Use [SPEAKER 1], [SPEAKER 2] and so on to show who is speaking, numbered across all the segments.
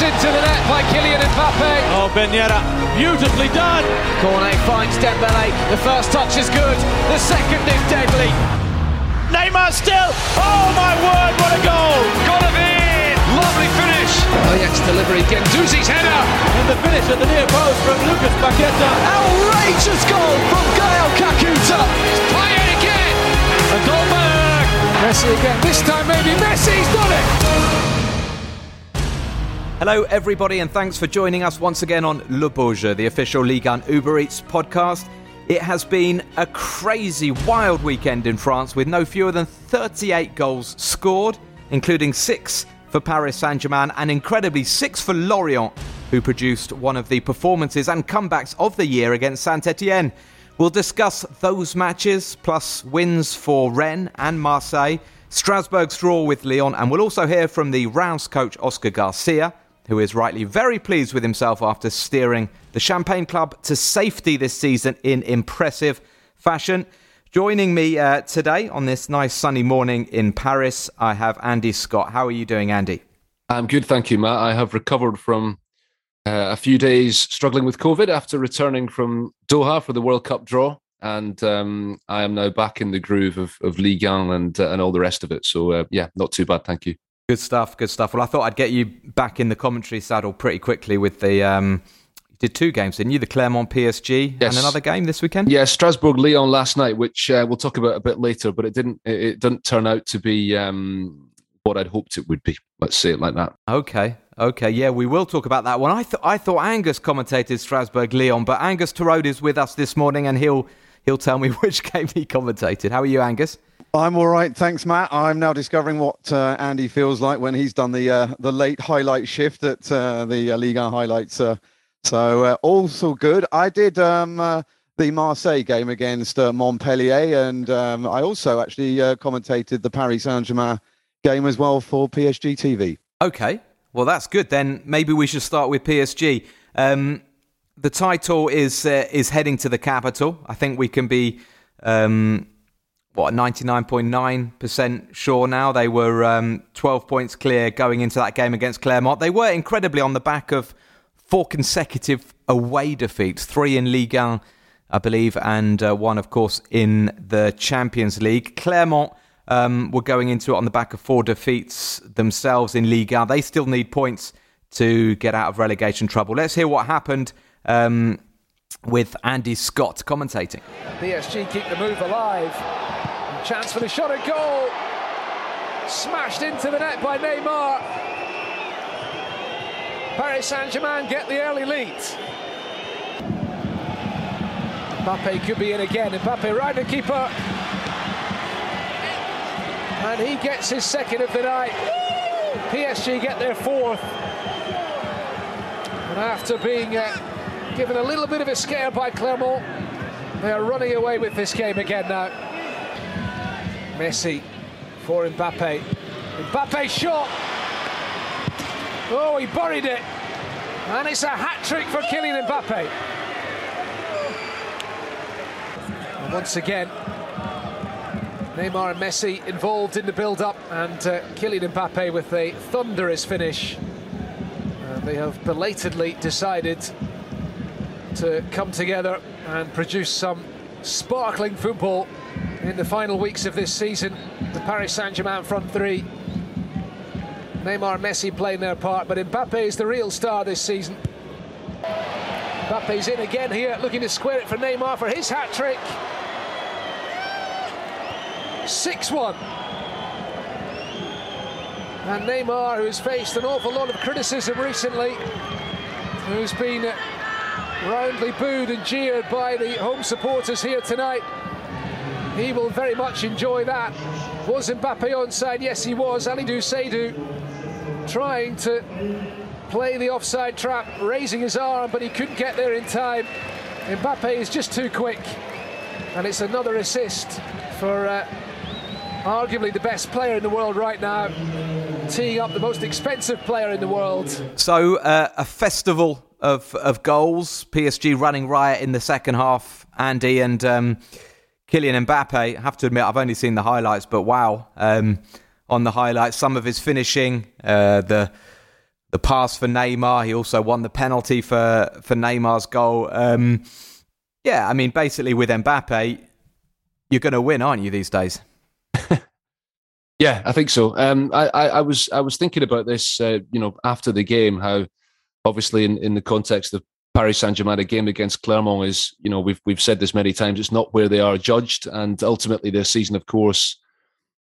[SPEAKER 1] Smashed into the net by Kylian Mbappe.
[SPEAKER 2] Oh, Ben Yedder, beautifully done.
[SPEAKER 1] Cornet finds Dembele. The first touch is good. The second is deadly.
[SPEAKER 2] Neymar still. Oh my word, what a goal!
[SPEAKER 1] Golovin! Lovely finish. Ajax delivery. Guendouzi's header.
[SPEAKER 2] And the finish at the near post from Lucas Paqueta.
[SPEAKER 1] Outrageous goal from Gael Kakuta. It's Payet again. And Dolberg. Messi again. This time maybe Messi's done it.
[SPEAKER 3] Hello, everybody, and thanks for joining us once again on Le Beau Jeu, the official Ligue 1 Uber Eats podcast. It has been a crazy, wild weekend in France with no fewer than 38 goals scored, including six for Paris Saint Germain and incredibly six for Lorient, who produced one of the performances and comebacks of the year against Saint Etienne. We'll discuss those matches, plus wins for Rennes and Marseille, Strasbourg's draw with Lyon, and we'll also hear from the Reims coach Oscar Garcia who is rightly very pleased with himself after steering the Champagne Club to safety this season in impressive fashion. Joining me uh, today on this nice sunny morning in Paris, I have Andy Scott. How are you doing, Andy?
[SPEAKER 4] I'm good, thank you, Matt. I have recovered from uh, a few days struggling with COVID after returning from Doha for the World Cup draw, and um, I am now back in the groove of, of Ligue 1 and uh, and all the rest of it. So uh, yeah, not too bad, thank you.
[SPEAKER 3] Good stuff. Good stuff. Well, I thought I'd get you back in the commentary saddle pretty quickly with the. Um, you did two games, didn't you? The Clermont PSG yes. and another game this weekend.
[SPEAKER 4] Yeah, Strasbourg Lyon last night, which uh, we'll talk about a bit later. But it didn't. It, it didn't turn out to be um, what I'd hoped it would be. Let's say it like that.
[SPEAKER 3] Okay. Okay, yeah, we will talk about that one. I thought I thought Angus commentated Strasbourg Lyon, but Angus Torode is with us this morning, and he'll he'll tell me which game he commentated. How are you, Angus?
[SPEAKER 5] I'm all right, thanks, Matt. I'm now discovering what uh, Andy feels like when he's done the uh, the late highlight shift at uh, the uh, Liga highlights. Uh, so uh, also good. I did um, the Marseille game against Montpellier, and um, I also actually commentated the Paris Saint Germain game as well for PSG TV.
[SPEAKER 3] Okay, well that's good. Then maybe we should start with PSG. Um, the title is is heading to the capital. I think we can be. Um, what 99.9% sure now. They were um, 12 points clear going into that game against Clermont. They were incredibly on the back of four consecutive away defeats, three in Ligue 1, I believe, and uh, one, of course, in the Champions League. Clermont um, were going into it on the back of four defeats themselves in Ligue 1. They still need points to get out of relegation trouble. Let's hear what happened. Um, with Andy Scott commentating.
[SPEAKER 1] PSG keep the move alive. Chance for the shot at goal. Smashed into the net by Neymar. Paris Saint-Germain get the early lead. Mbappe could be in again. Mbappe right the keeper. And he gets his second of the night. PSG get their fourth. And after being uh, given a little bit of a scare by Clermont, they are running away with this game again now. Messi for Mbappe. Mbappe shot. Oh, he buried it. And it's a hat trick for Kylian Mbappe. And once again, Neymar and Messi involved in the build-up, and uh, Kylian Mbappe with a thunderous finish. And they have belatedly decided to come together and produce some sparkling football in the final weeks of this season. The Paris Saint-Germain front three. Neymar and Messi playing their part, but Mbappe is the real star this season. Mbappe's in again here, looking to square it for Neymar for his hat-trick. 6-1. And Neymar, who has faced an awful lot of criticism recently, who's been roundly booed and jeered by the home supporters here tonight, he will very much enjoy that. Was Mbappe onside? Yes, he was. Alidu Seidu trying to play the offside trap, raising his arm, but he couldn't get there in time. Mbappe is just too quick. And it's another assist for uh, arguably the best player in the world right now, teeing up the most expensive player in the world.
[SPEAKER 3] So, uh, a festival of, of goals, PSG running riot in the second half, Andy, and. Um, Kylian Mbappe, I have to admit, I've only seen the highlights, but wow. Um, on the highlights, some of his finishing, uh, the the pass for Neymar. He also won the penalty for for Neymar's goal. Um, yeah, I mean, basically with Mbappe, you're going to win, aren't you, these days?
[SPEAKER 4] yeah, I think so. Um, I, I, I, was I was thinking about this, uh, you know, after the game, how obviously in, in the context of Paris Saint Germain, a game against Clermont is, you know, we've we've said this many times. It's not where they are judged, and ultimately their season, of course,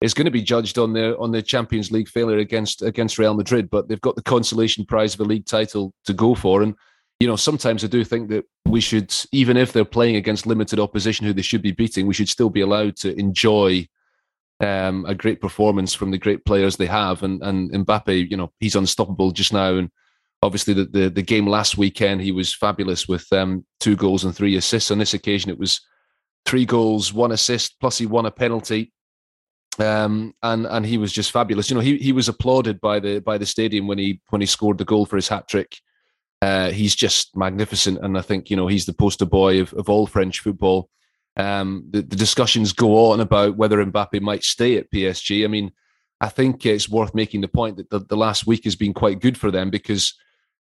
[SPEAKER 4] is going to be judged on their on their Champions League failure against against Real Madrid. But they've got the consolation prize of a league title to go for, and you know, sometimes I do think that we should, even if they're playing against limited opposition who they should be beating, we should still be allowed to enjoy um, a great performance from the great players they have. And and Mbappe, you know, he's unstoppable just now, and obviously the, the, the game last weekend he was fabulous with um, two goals and three assists. On this occasion, it was three goals, one assist, plus he won a penalty. Um, and and he was just fabulous. You know, he he was applauded by the by the stadium when he when he scored the goal for his hat trick. Uh, he's just magnificent, and I think you know he's the poster boy of, of all French football. Um, the, the discussions go on about whether Mbappe might stay at PSG. I mean, I think it's worth making the point that the, the last week has been quite good for them because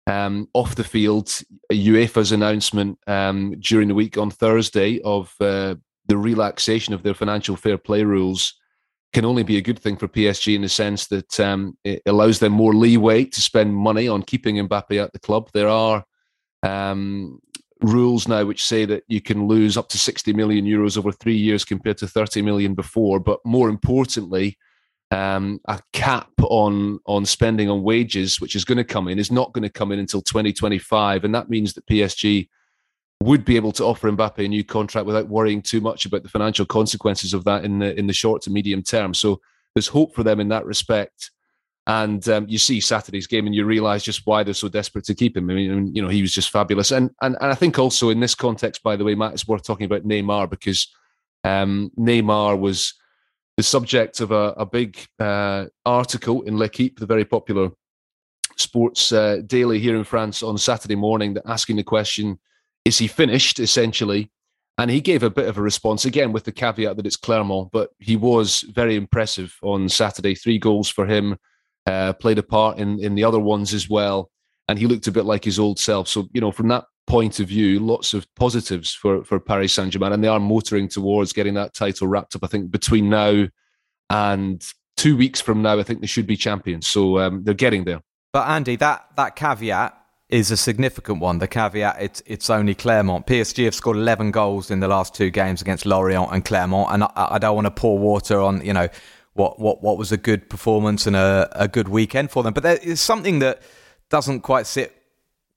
[SPEAKER 4] um, off the field, UEFA's announcement um, during the week on Thursday of uh, the relaxation of their financial fair play rules can only be a good thing for PSG in the sense that um, it allows them more leeway to spend money on keeping Mbappe at the club. There are um, rules now which say that you can lose up to 60 million euros over three years compared to 30 million before. But more importantly, um, a cap on on spending on wages, which is going to come in, is not going to come in until 2025, and that means that PSG would be able to offer Mbappe a new contract without worrying too much about the financial consequences of that in the in the short to medium term. So there's hope for them in that respect. And um, you see Saturday's game, and you realise just why they're so desperate to keep him. I mean, you know, he was just fabulous. And and and I think also in this context, by the way, Matt, it's worth talking about Neymar because um, Neymar was the subject of a, a big uh, article in L'Equipe, the very popular sports uh, daily here in France on Saturday morning, that asking the question, is he finished, essentially? And he gave a bit of a response, again, with the caveat that it's Clermont, but he was very impressive on Saturday. Three goals for him, uh, played a part in, in the other ones as well. And he looked a bit like his old self. So, you know, from that point of view, lots of positives for, for Paris Saint Germain, and they are motoring towards getting that title wrapped up. I think between now and two weeks from now, I think they should be champions. So um, they're getting there.
[SPEAKER 3] But Andy, that that caveat is a significant one. The caveat it's it's only Clermont. PSG have scored 11 goals in the last two games against Lorient and Clermont, and I, I don't want to pour water on you know what what what was a good performance and a, a good weekend for them. But there is something that doesn't quite sit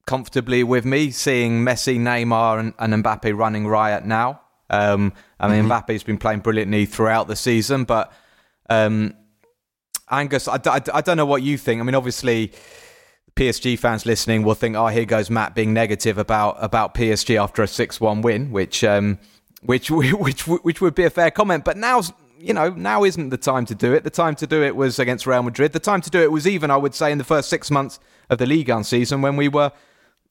[SPEAKER 3] comfortably with me seeing Messi, Neymar, and, and Mbappe running riot now. Um, I mean, mm-hmm. Mbappe's been playing brilliantly throughout the season, but um, Angus, I, I, I don't know what you think. I mean, obviously, PSG fans listening will think, "Oh, here goes Matt being negative about about PSG after a six-one win," which um, which which which would be a fair comment. But now's you know now isn't the time to do it. The time to do it was against Real Madrid. The time to do it was even, I would say, in the first six months of the Ligue 1 season when we were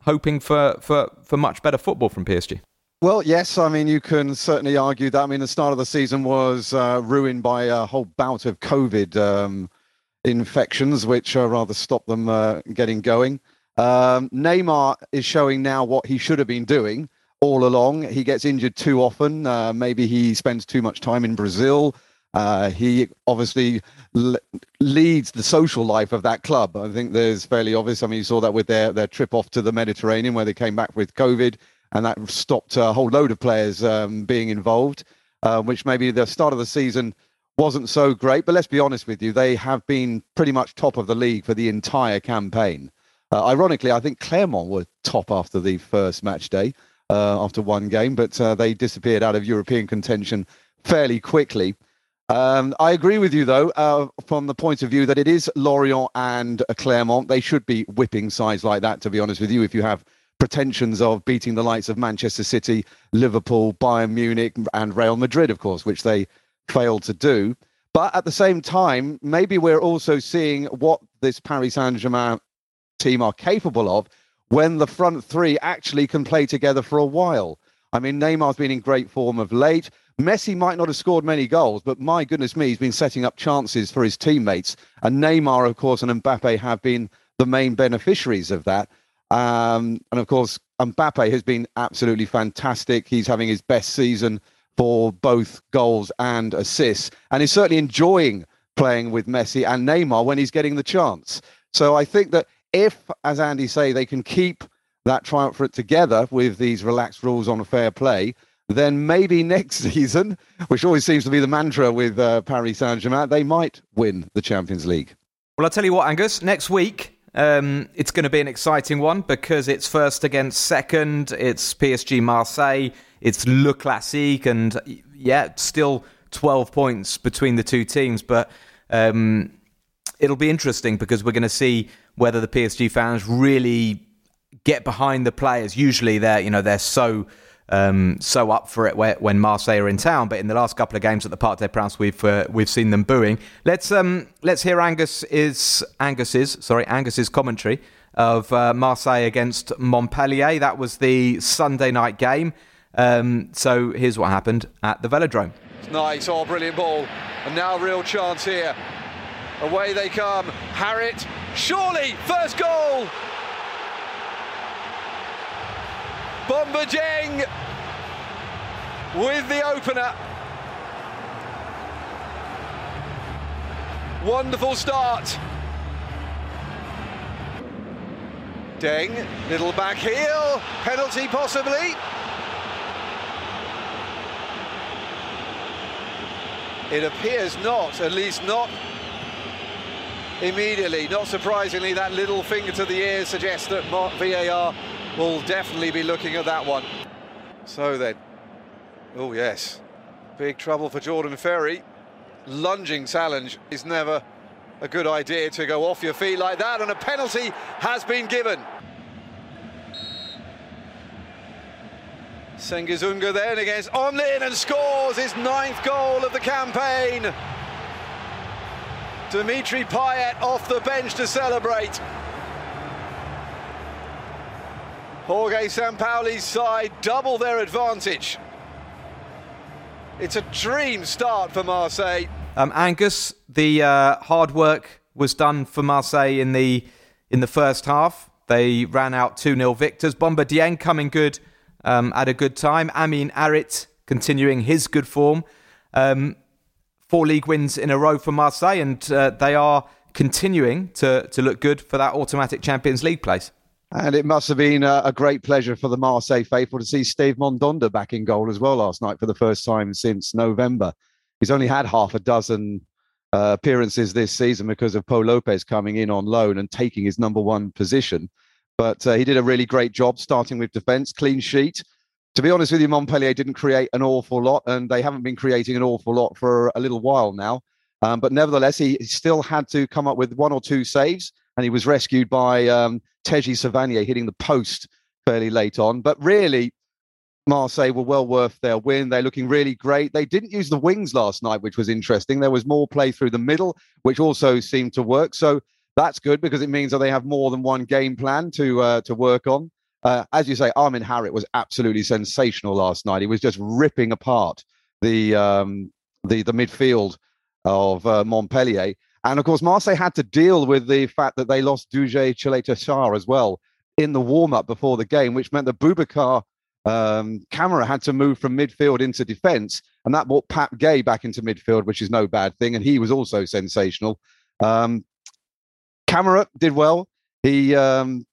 [SPEAKER 3] hoping for, for, for much better football from PSG?
[SPEAKER 5] Well, yes. I mean, you can certainly argue that. I mean, the start of the season was uh, ruined by a whole bout of COVID um, infections, which uh, rather stopped them uh, getting going. Um, Neymar is showing now what he should have been doing all along. He gets injured too often. Uh, maybe he spends too much time in Brazil. Uh, he obviously l- leads the social life of that club. I think there's fairly obvious. I mean, you saw that with their, their trip off to the Mediterranean where they came back with COVID and that stopped a whole load of players um, being involved, uh, which maybe the start of the season wasn't so great. But let's be honest with you, they have been pretty much top of the league for the entire campaign. Uh, ironically, I think Clermont were top after the first match day, uh, after one game, but uh, they disappeared out of European contention fairly quickly. Um, I agree with you, though, uh, from the point of view that it is Lorient and Clermont. They should be whipping sides like that, to be honest with you. If you have pretensions of beating the likes of Manchester City, Liverpool, Bayern Munich, and Real Madrid, of course, which they failed to do. But at the same time, maybe we're also seeing what this Paris Saint Germain team are capable of when the front three actually can play together for a while. I mean, Neymar's been in great form of late. Messi might not have scored many goals, but my goodness me, he's been setting up chances for his teammates. And Neymar, of course, and Mbappe have been the main beneficiaries of that. Um, and of course, Mbappe has been absolutely fantastic. He's having his best season for both goals and assists, and he's certainly enjoying playing with Messi and Neymar when he's getting the chance. So I think that if, as Andy say, they can keep that triumvirate together with these relaxed rules on fair play, then maybe next season, which always seems to be the mantra with uh, Paris Saint Germain, they might win the Champions League.
[SPEAKER 3] Well, I'll tell you what, Angus, next week um, it's going to be an exciting one because it's first against second. It's PSG Marseille. It's Le Classique. And yeah, still 12 points between the two teams. But um, it'll be interesting because we're going to see whether the PSG fans really get behind the players. Usually they're, you know, they're so um, so up for it when Marseille are in town. But in the last couple of games at the Parc des Princes, we've uh, we've seen them booing. Let's um, let's hear Angus is Angus's sorry Angus's commentary of uh, Marseille against Montpellier. That was the Sunday night game. Um, so here's what happened at the Velodrome.
[SPEAKER 1] Nice, oh brilliant ball, and now real chance here. Away they come. Harit, surely first goal. Bamba Dieng with the opener. Wonderful start. Dieng, little back heel, penalty possibly. It appears not, at least not immediately. Not surprisingly, that little finger to the ear suggests that VAR will definitely be looking at that one. So then, oh yes, big trouble for Jordan Ferri. Lunging challenge is never a good idea to go off your feet like that, and a penalty has been given. Cengiz Ünder then against Omlin and scores his ninth goal of the campaign. Dimitri Payet off the bench to celebrate. Jorge Sampaoli's side double their advantage. It's a dream start for Marseille.
[SPEAKER 3] Um, Angus, the uh, hard work was done for Marseille in the in the first half. They ran out 2 0 victors. Bamba Dieng coming good um, at a good time. Amine Harit continuing his good form. Um, four league wins in a row for Marseille, and uh, they are continuing to, to look good for that automatic Champions League place.
[SPEAKER 5] And it must have been a, a, great pleasure for the Marseille faithful to see Steve Mandanda back in goal as well last night for the first time since November. He's only had half a dozen uh, appearances this season because of Pau Lopez coming in on loan and taking his number one position. But uh, he did a really great job starting with defence, clean sheet. To be honest with you, Montpellier didn't create an awful lot, and they haven't been creating an awful lot for a little while now. Um, but nevertheless, he, he still had to come up with one or two saves and he was rescued by um, Teji Savanier hitting the post fairly late on. But really, Marseille were well worth their win. They're looking really great. They didn't use the wings last night, which was interesting. There was more play through the middle, which also seemed to work. So that's good because it means that they have more than one game plan to uh, to work on. Uh, as you say, Amine Harit was absolutely sensational last night. He was just ripping apart the um, the the midfield of uh, Montpellier. And of course, Marseille had to deal with the fact that they lost Duje Caleta-Car as well in the warm up before the game, which meant that Boubacar um, Kamara had to move from midfield into defence. And that brought Pape Gueye back into midfield, which is no bad thing. And he was also sensational. Um, Kamara did well. He um,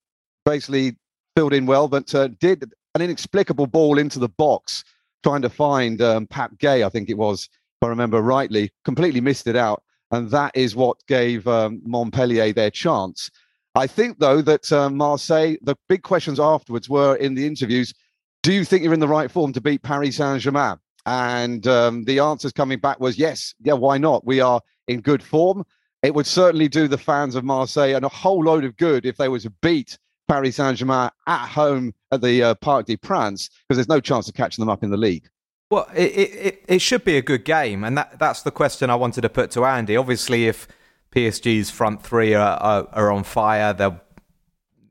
[SPEAKER 5] basically filled in well, but uh, did an inexplicable ball into the box trying to find um, Pape Gueye, I think it was, if I remember rightly, completely missed it out and that is what gave um, Montpellier their chance. I think, though, that uh, Marseille, the big questions afterwards were in the interviews do you think you're in the right form to beat Paris Saint Germain? And um, the answers coming back was yes, yeah, why not? We are in good form. It would certainly do the fans of Marseille and a whole load of good if they were to beat Paris Saint Germain at home at the uh, Parc des Princes, because there's no chance of catching them up in the league.
[SPEAKER 3] Well, it, it, it should be a good game, and that, that's the question I wanted to put to Andy. Obviously, if PSG's front three are, are, are on fire, they'll,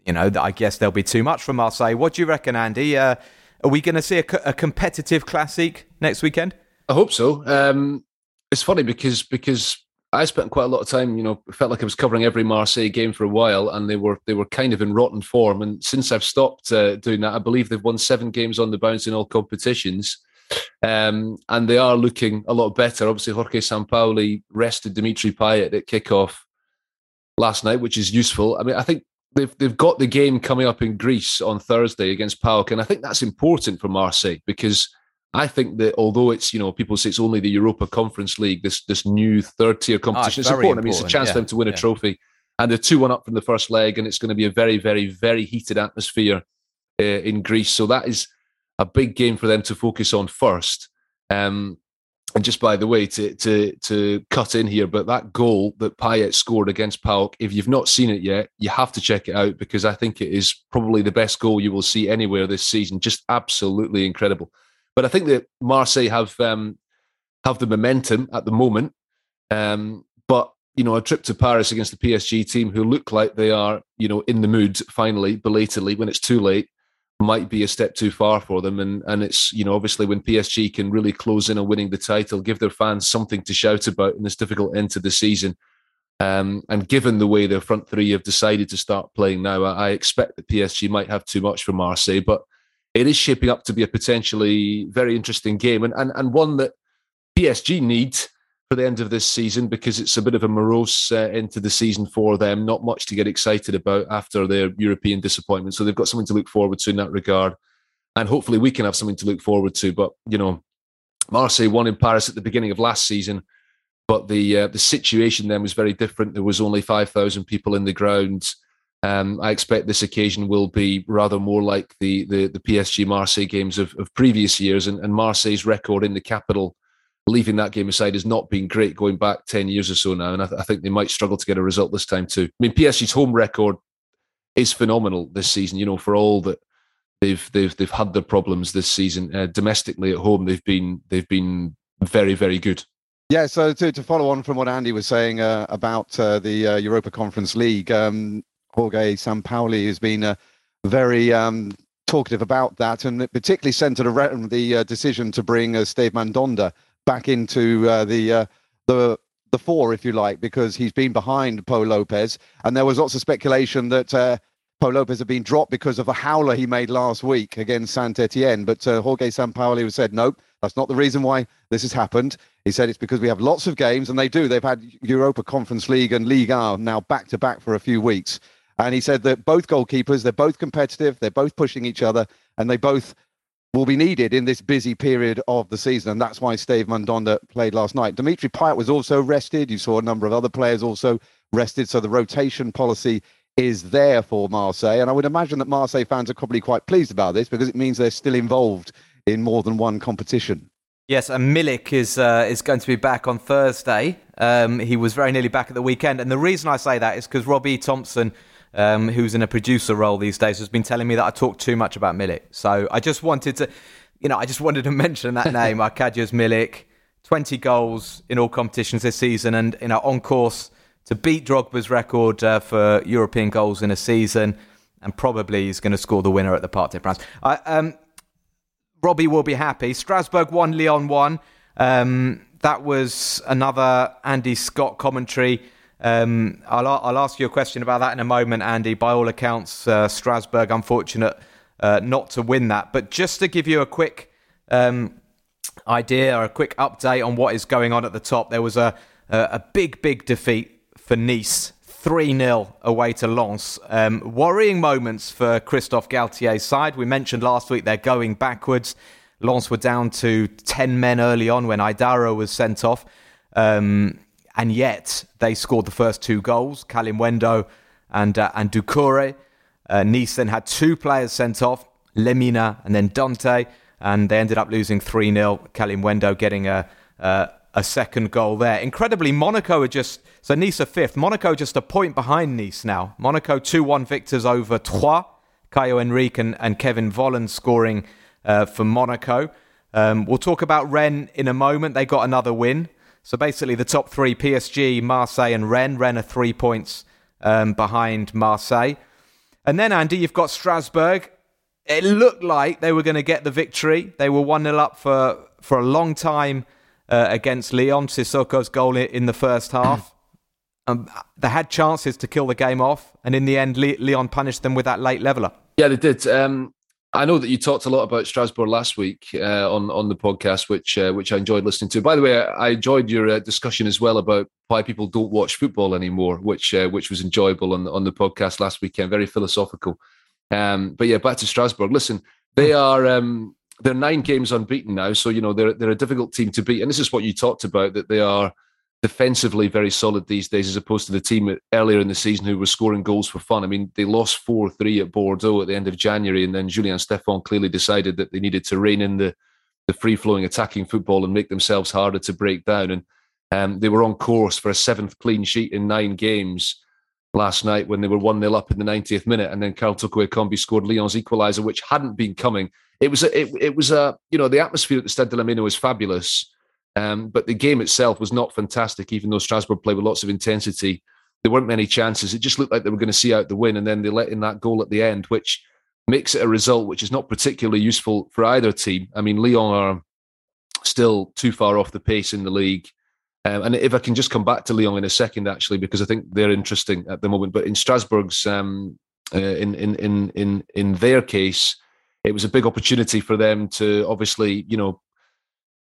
[SPEAKER 3] you know, I guess there'll be too much from Marseille. What do you reckon, Andy? Uh, are we going to see a, a, competitive classic next weekend?
[SPEAKER 4] I hope so. Um, it's funny because because I spent quite a lot of time, you know, felt like I was covering every Marseille game for a while, and they were they were kind of in rotten form. And since I've stopped uh, doing that, I believe they've won seven games on the bounce in all competitions, um, and they are looking a lot better. Obviously, Jorge Sampaoli rested Dimitri Payet at kickoff last night, which is useful. I mean, I think they've they've got the game coming up in Greece on Thursday against PAOK, and I think that's important for Marseille because I think that although it's you know people say it's only the Europa Conference League, this this new third tier ah, competition, oh, it's, important. important. I mean, it's a chance yeah. for them to win a trophy, and they're two one up from the first leg, and it's going to be a very very very heated atmosphere uh, in Greece. So that is a big game for them to focus on first. Um, and just by the way, to to to cut in here, but that goal that Payet scored against PAOK, if you've not seen it yet, you have to check it out because I think it is probably the best goal you will see anywhere this season. Just absolutely incredible. But I think that Marseille have um, have the momentum at the moment. Um, but you know, a trip to Paris against the PSG team, who look like they are, you know, in the mood finally, belatedly when it's too late, might be a step too far for them. And and it's you know obviously when PSG can really close in on winning the title, give their fans something to shout about in this difficult end to the season. Um, and given the way their front three have decided to start playing now, I, I expect that PSG might have too much for Marseille. But it is shaping up to be a potentially very interesting game and and, and one that PSG need for the end of this season because it's a bit of a morose uh, to the season for them. Not much to get excited about after their European disappointment. So they've got something to look forward to in that regard. And hopefully we can have something to look forward to. But, you know, Marseille won in Paris at the beginning of last season. But the uh, the situation then was very different. There was only 5,000 people in the ground. Um, I expect this occasion will be rather more like the the, the PSG Marseille games of, of previous years, and, and Marseille's record in the capital leaving that game aside has not been great going back 10 years or so now. And I, th- I, think they might struggle to get a result this time too. I mean, PSG's home record is phenomenal this season, you know, for all that they've they've they've had their problems this season. Uh, domestically at home, they've been they've been very, very good.
[SPEAKER 5] Yeah, so to, to follow on from what Andy was saying uh, about uh, the uh, Europa Conference League, um, Jorge Sampaoli has been uh, very um, talkative about that, and particularly centered around the uh, decision to bring uh, Steve Mandanda back into uh, the uh, the the four, if you like, because he's been behind Pau Lopez, and there was lots of speculation that uh, Pau Lopez had been dropped because of a howler he made last week against Saint Etienne. But uh, Jorge Sampaoli said, nope, that's not the reason why this has happened. He said it's because we have lots of games, and they do. They've had Europa Conference League and Liga now back to back for a few weeks. And he said that both goalkeepers, they're both competitive, they're both pushing each other, and they both will be needed in this busy period of the season. And that's why Steve Mandanda played last night. Dimitri Payet was also rested. You saw a number of other players also rested. So the rotation policy is there for Marseille. And I would imagine that Marseille fans are probably quite pleased about this because it means they're still involved in more than one competition.
[SPEAKER 3] Yes, and Milik is uh, is going to be back on Thursday. Um, he was very nearly back at the weekend, and the reason I say that is because Robbie Thompson um, who's in a producer role these days, has been telling me that I talk too much about Milik. So I just wanted to, you know, I just wanted to mention that name, Arkadiusz Milik. 20 goals in all competitions this season and you know on course to beat Drogba's record uh, for European goals in a season and probably he's going to score the winner at the Parc des Princes. um, Robbie will be happy. Strasbourg 1, Lyon 1. Um, that was another Andy Scott commentary. Um, I'll, I'll ask you a question about that in a moment, Andy. By all accounts, uh, Strasbourg unfortunate uh, not to win that. But just to give you a quick um, idea or a quick update on what is going on at the top, there was a, a, big, big defeat for Nice. 3 0 away to Lens. Um, worrying moments for Christophe Galtier's side. We mentioned last week they're going backwards. Lens were down to 10 men early on when Aidara was sent off. Um, and yet they scored the first two goals, Kalimuendo and uh, and Doucouré. Uh, nice then had two players sent off, Lemina and then Dante, and they ended up losing 3 0. Kalimuendo getting a, a, a second goal there. Incredibly, Monaco are just so Nice are fifth. Monaco just a point behind Nice now. Monaco 2 1 victors over Troyes. Caio Henrique and, and Kevin Volland scoring uh, for Monaco. Um, we'll talk about Rennes in a moment. They got another win. So basically, the top three PSG, Marseille, and Rennes. Rennes are three points um, behind Marseille. And then, Andy, you've got Strasbourg. It looked like they were going to get the victory. They were 1 0 up for, for a long time uh, against Lyon. Sissoko's goal in the first half. um, they had chances to kill the game off, and in the end, Lyon punished them with that late leveler.
[SPEAKER 4] Yeah, they did. Um, I know that you talked a lot about Strasbourg last week uh, on on the podcast, which uh, which I enjoyed listening to. By the way, I enjoyed your uh, discussion as well about why people don't watch football anymore, which uh, which was enjoyable on on the podcast last weekend. Very philosophical. Um, but yeah, back to Strasbourg. Listen, they are um, they're nine games unbeaten now, so you know they're they're a difficult team to beat. And this is what you talked about that they are defensively very solid these days, as opposed to the team earlier in the season who were scoring goals for fun. I mean, they lost four three at Bordeaux at the end of January, and then Julien Stéphan clearly decided that they needed to rein in the the free flowing attacking football and make themselves harder to break down. And um, they were on course for a seventh clean sheet in nine games last night when they were 1 0 up in the 90th minute. And then Karl Toko Ekambi scored Lyon's equaliser, which hadn't been coming. It was, a, it, it was a, you know, the atmosphere at the Stade de la Meinau was fabulous. Um, but the game itself was not fantastic, even though Strasbourg played with lots of intensity. There weren't many chances. It just looked like they were going to see out the win. And then they let in that goal at the end, which makes it a result which is not particularly useful for either team. I mean, Lyon are still too far off the pace in the league. Um, and if I can just come back to Lyon in a second, actually, because I think they're interesting at the moment. But in Strasbourg's, um, uh, in in in in in their case, it was a big opportunity for them to obviously, you know,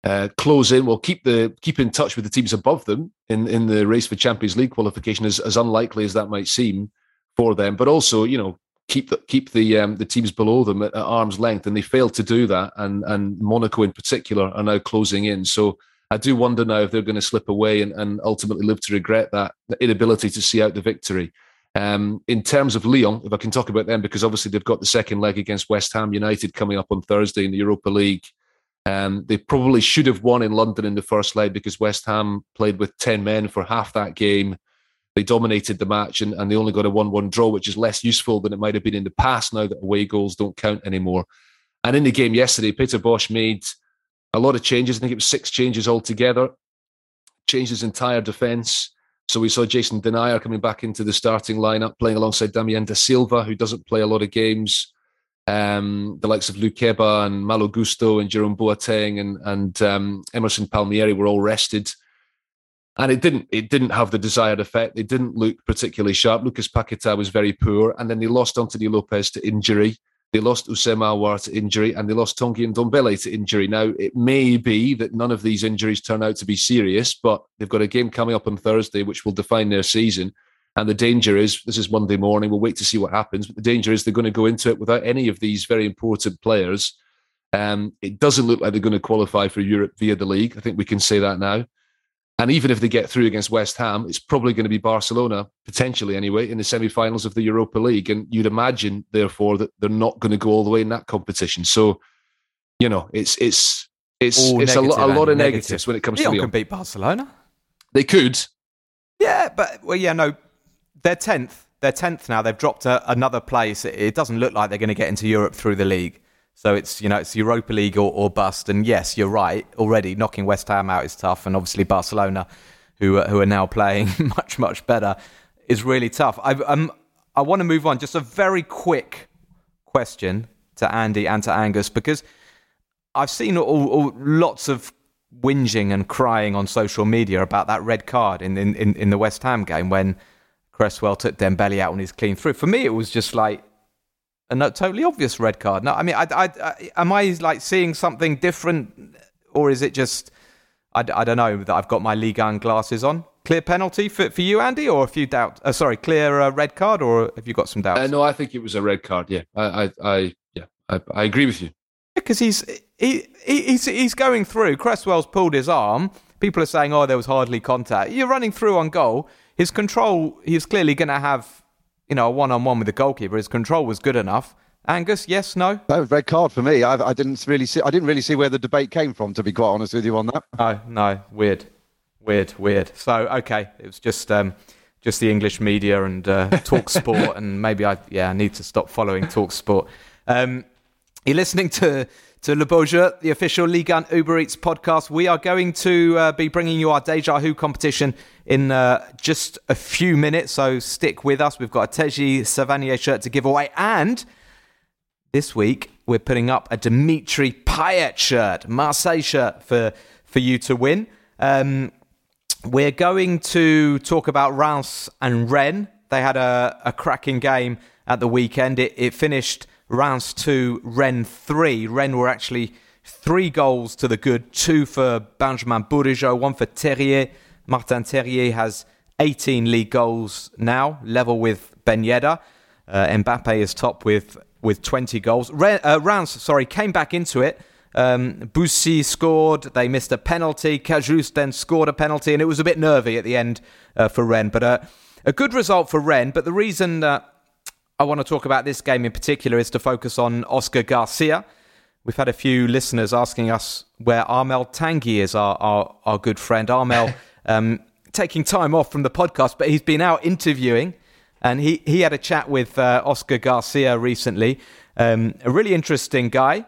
[SPEAKER 4] uh, close in. Well, keep the keep in touch with the teams above them in in the race for Champions League qualification, as as unlikely as that might seem for them. But also, you know, keep the keep the um, the teams below them at, at arm's length, and they failed to do that. And and Monaco in particular are now closing in. So I do wonder now if they're going to slip away and, and ultimately live to regret that inability to see out the victory. Um, in terms of Lyon, if I can talk about them, because obviously they've got the second leg against West Ham United coming up on Thursday in the Europa League. Um, they probably should have won in London in the first leg because West Ham played with 10 men for half that game. They dominated the match and, and they only got a 1 1 draw, which is less useful than it might have been in the past now that away goals don't count anymore. And in the game yesterday, Peter Bosz made a lot of changes. I think it was six changes altogether. Changed his entire defence. So we saw Jason Denayer coming back into the starting lineup, playing alongside Damien Da Silva, who doesn't play a lot of games. Um, the likes of Lukeba and Malo Gusto and Jerome Boateng and, and um, Emerson Palmieri were all rested. And it didn't it didn't have the desired effect. They didn't look particularly sharp. Lucas Paqueta was very poor. And then they lost Anthony Lopes to injury. They lost Houssem Aouar to injury and they lost Tanguy Ndombele to injury. Now, it may be that none of these injuries turn out to be serious, but they've got a game coming up on Thursday which will define their season. And the danger is this is Monday morning. We'll wait to see what happens. But the danger is they're going to go into it without any of these very important players. Um, it doesn't look like they're going to qualify for Europe via the league. I think we can say that now. And even if they get through against West Ham, it's probably going to be Barcelona, potentially anyway, in the semi finals of the Europa League. And you'd imagine, therefore, that they're not going to go all the way in that competition. So, you know, it's it's it's
[SPEAKER 3] All
[SPEAKER 4] it's a, lo- a lot of
[SPEAKER 3] Andy,
[SPEAKER 4] negatives when it comes
[SPEAKER 3] Lyon
[SPEAKER 4] to
[SPEAKER 3] can beat Barcelona.
[SPEAKER 4] They could.
[SPEAKER 3] Yeah, but well, yeah, no, they're tenth. They're tenth now. They've dropped a, another place. It, it doesn't look like they're going to get into Europe through the league. So it's you know it's Europa League or, or bust. And yes, you're right. Already knocking West Ham out is tough, and obviously Barcelona, who who are now playing much much better, is really tough. I um I want to move on. Just a very quick question to Andy and to Angus because I've seen all, all, lots of whinging and crying on social media about that red card in, in, in, in the West Ham game when Cresswell took Dembele out on his clean through. For me, it was just like a no, totally obvious red card. No, I mean, I, I, I, am I like seeing something different, or is it just I, I don't know that I've got my Ligue 1 glasses on? Clear penalty for, for you, Andy, or a few doubts? Uh, sorry, clear uh, red card, or have you got some doubts?
[SPEAKER 4] Uh, no, I think it was a red card. Yeah, I, I, I yeah, I, I agree with you.
[SPEAKER 3] because he's he, he, he's he's going through. Cresswell's pulled his arm. People are saying, "Oh, there was hardly contact." You're running through on goal. His control. He's clearly going to have, you know, a one-on-one with the goalkeeper. His control was good enough. Angus, yes, no,
[SPEAKER 5] That was red card for me. I, I didn't really see. I didn't really see where the debate came from. To be quite honest with you on that.
[SPEAKER 3] no, no. Weird, weird, weird. So okay, it was just um, just the English media and uh, Talk Sport, and maybe I yeah I need to stop following Talk Sport. Um, you're listening to to Le Beau Jeu, the official Ligue 1 Uber Eats podcast. We are going to uh, be bringing you our Deja Who competition in uh, just a few minutes, so stick with us. We've got a Teji Savanier shirt to give away, and this week we're putting up a Dimitri Payet shirt, Marseille shirt for for you to win. Um, we're going to talk about Reims and Rennes. They had a, a cracking game at the weekend. It, it finished Reims 2, Rennes 3. Rennes were actually three goals to the good, two for Benjamin Bourigeaud, one for Terrier. Martin Terrier has 18 league goals now, level with Ben Yedder. Uh, Mbappe is top with, with 20 goals. Re- uh, sorry, came back into it. Um, Boussy scored. They missed a penalty. Cajuste then scored a penalty, and it was a bit nervy at the end uh, for Rennes. But uh, a good result for Rennes. But the reason uh, I want to talk about this game in particular is to focus on Oscar Garcia. We've had a few listeners asking us where Armel Tanguy is, our, our, our good friend. Armel um, taking time off from the podcast, but he's been out interviewing. And he, he had a chat with uh, Oscar Garcia recently. Um, a really interesting guy.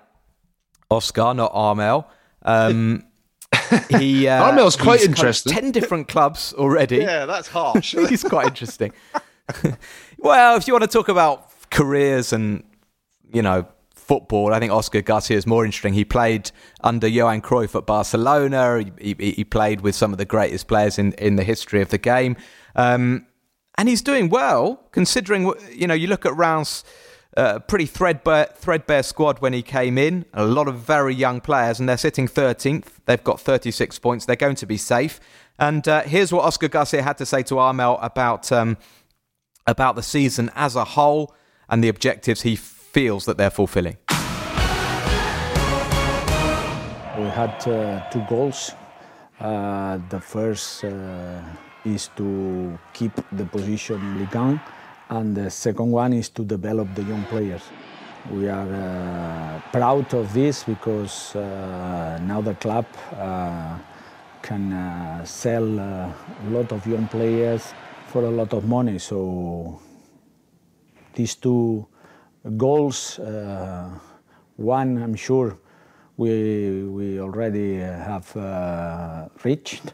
[SPEAKER 3] Oscar, not Armel. Um, he uh,
[SPEAKER 4] Armel's quite interesting.
[SPEAKER 3] Ten different clubs already.
[SPEAKER 5] Yeah, that's harsh.
[SPEAKER 3] he's quite interesting. well, if you want to talk about careers and you know football, I think Oscar Garcia is more interesting. He played under Johan Cruyff at Barcelona. He, he, he played with some of the greatest players in, in the history of the game, um, and he's doing well considering. You know, you look at Reims a pretty threadbare, threadbare squad when he came in. A lot of very young players, and they're sitting 13th. They've got 36 points. They're going to be safe. And uh, here's what Oscar Garcia had to say to Armel about um, about the season as a whole and the objectives he feels that they're fulfilling.
[SPEAKER 6] We had uh, two goals. Uh, the first uh, is to keep the position in Ligue 1 and the second one is to develop the young players. We are uh, proud of this because uh, now the club uh, can sell a lot of young players for a lot of money. So these two goals, uh, one I'm sure we we already have reached.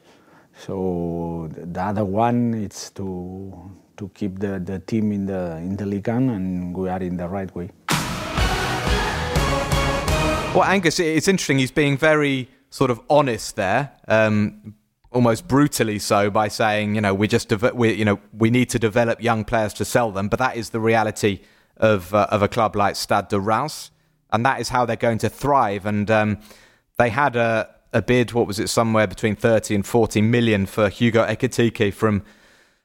[SPEAKER 6] So the other one is to to keep the, the team in the in the league and we are in the right way.
[SPEAKER 3] Well, Angus, it's interesting. He's being very sort of honest there, um, almost brutally so, by saying, you know, we just de- we you know we need to develop young players to sell them, but that is the reality of uh, of a club like Stade de Reims, and that is how they're going to thrive. And um, they had a a bid, what was it, somewhere between 30 and 40 million for Hugo Ekitike from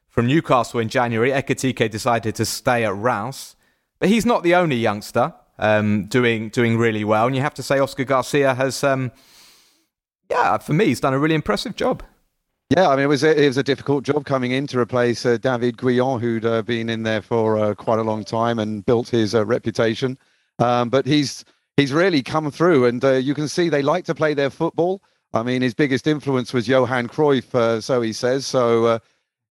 [SPEAKER 3] from Newcastle in January. Ekitike decided to stay at Reims, but he's not the only youngster um, doing doing really well. And you have to say Oscar Garcia has, um, yeah, for me, he's done a really impressive job.
[SPEAKER 5] Yeah, I mean, it was a, it was a difficult job coming in to replace uh, David Guion, who'd uh, been in there for uh, quite a long time and built his uh, reputation. Um, but he's he's really come through, and uh, you can see they like to play their football. I mean, his biggest influence was Johan Cruyff, uh, so he says. So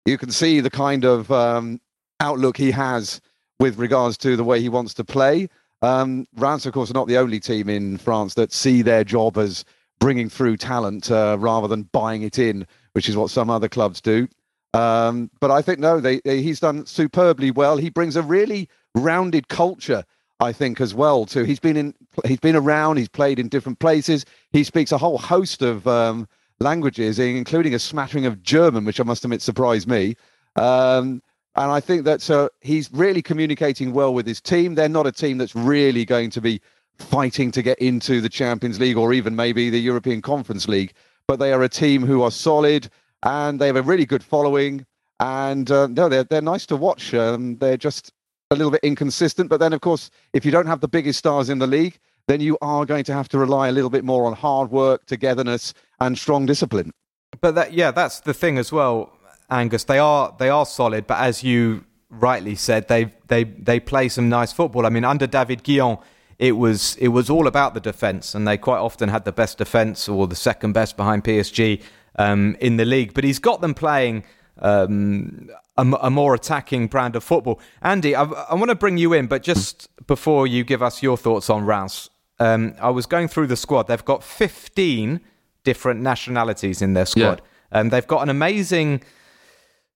[SPEAKER 5] you can see the kind of um, outlook he has with regards to the way he wants to play. Um, of course, are not the only team in France that see their job as bringing through talent rather than buying it in, which is what some other clubs do. Um, but I think no, they, they, he's done superbly well. He brings a really rounded culture, I think, as well. Too, he's been in, he's been around, he's played in different places. He speaks a whole host of um, languages, including a smattering of German, which I must admit surprised me. Um, and I think that uh, he's really communicating well with his team. They're not a team that's really going to be fighting to get into the Champions League or even maybe the European Conference League, but they are a team who are solid and they have a really good following. And uh, no, they're they're nice to watch. Um, they're just a little bit inconsistent, but then of course, if you don't have the biggest stars in the league, then you are going to have to rely a little bit more on hard work, togetherness, and strong discipline.
[SPEAKER 3] But that, yeah, that's the thing as well, Angus. They are they are solid, but as you rightly said, they they they play some nice football. I mean, under David Guion, it was it was all about the defence, and they quite often had the best defence or the second best behind PSG um, in the league. But he's got them playing. Um, a, a, more attacking brand of football. Andy, I, I want to bring you in, but just before you give us your thoughts on Reims, um, I was going through the squad. They've got 15 different nationalities in their squad. Yeah. Um, they've got an amazing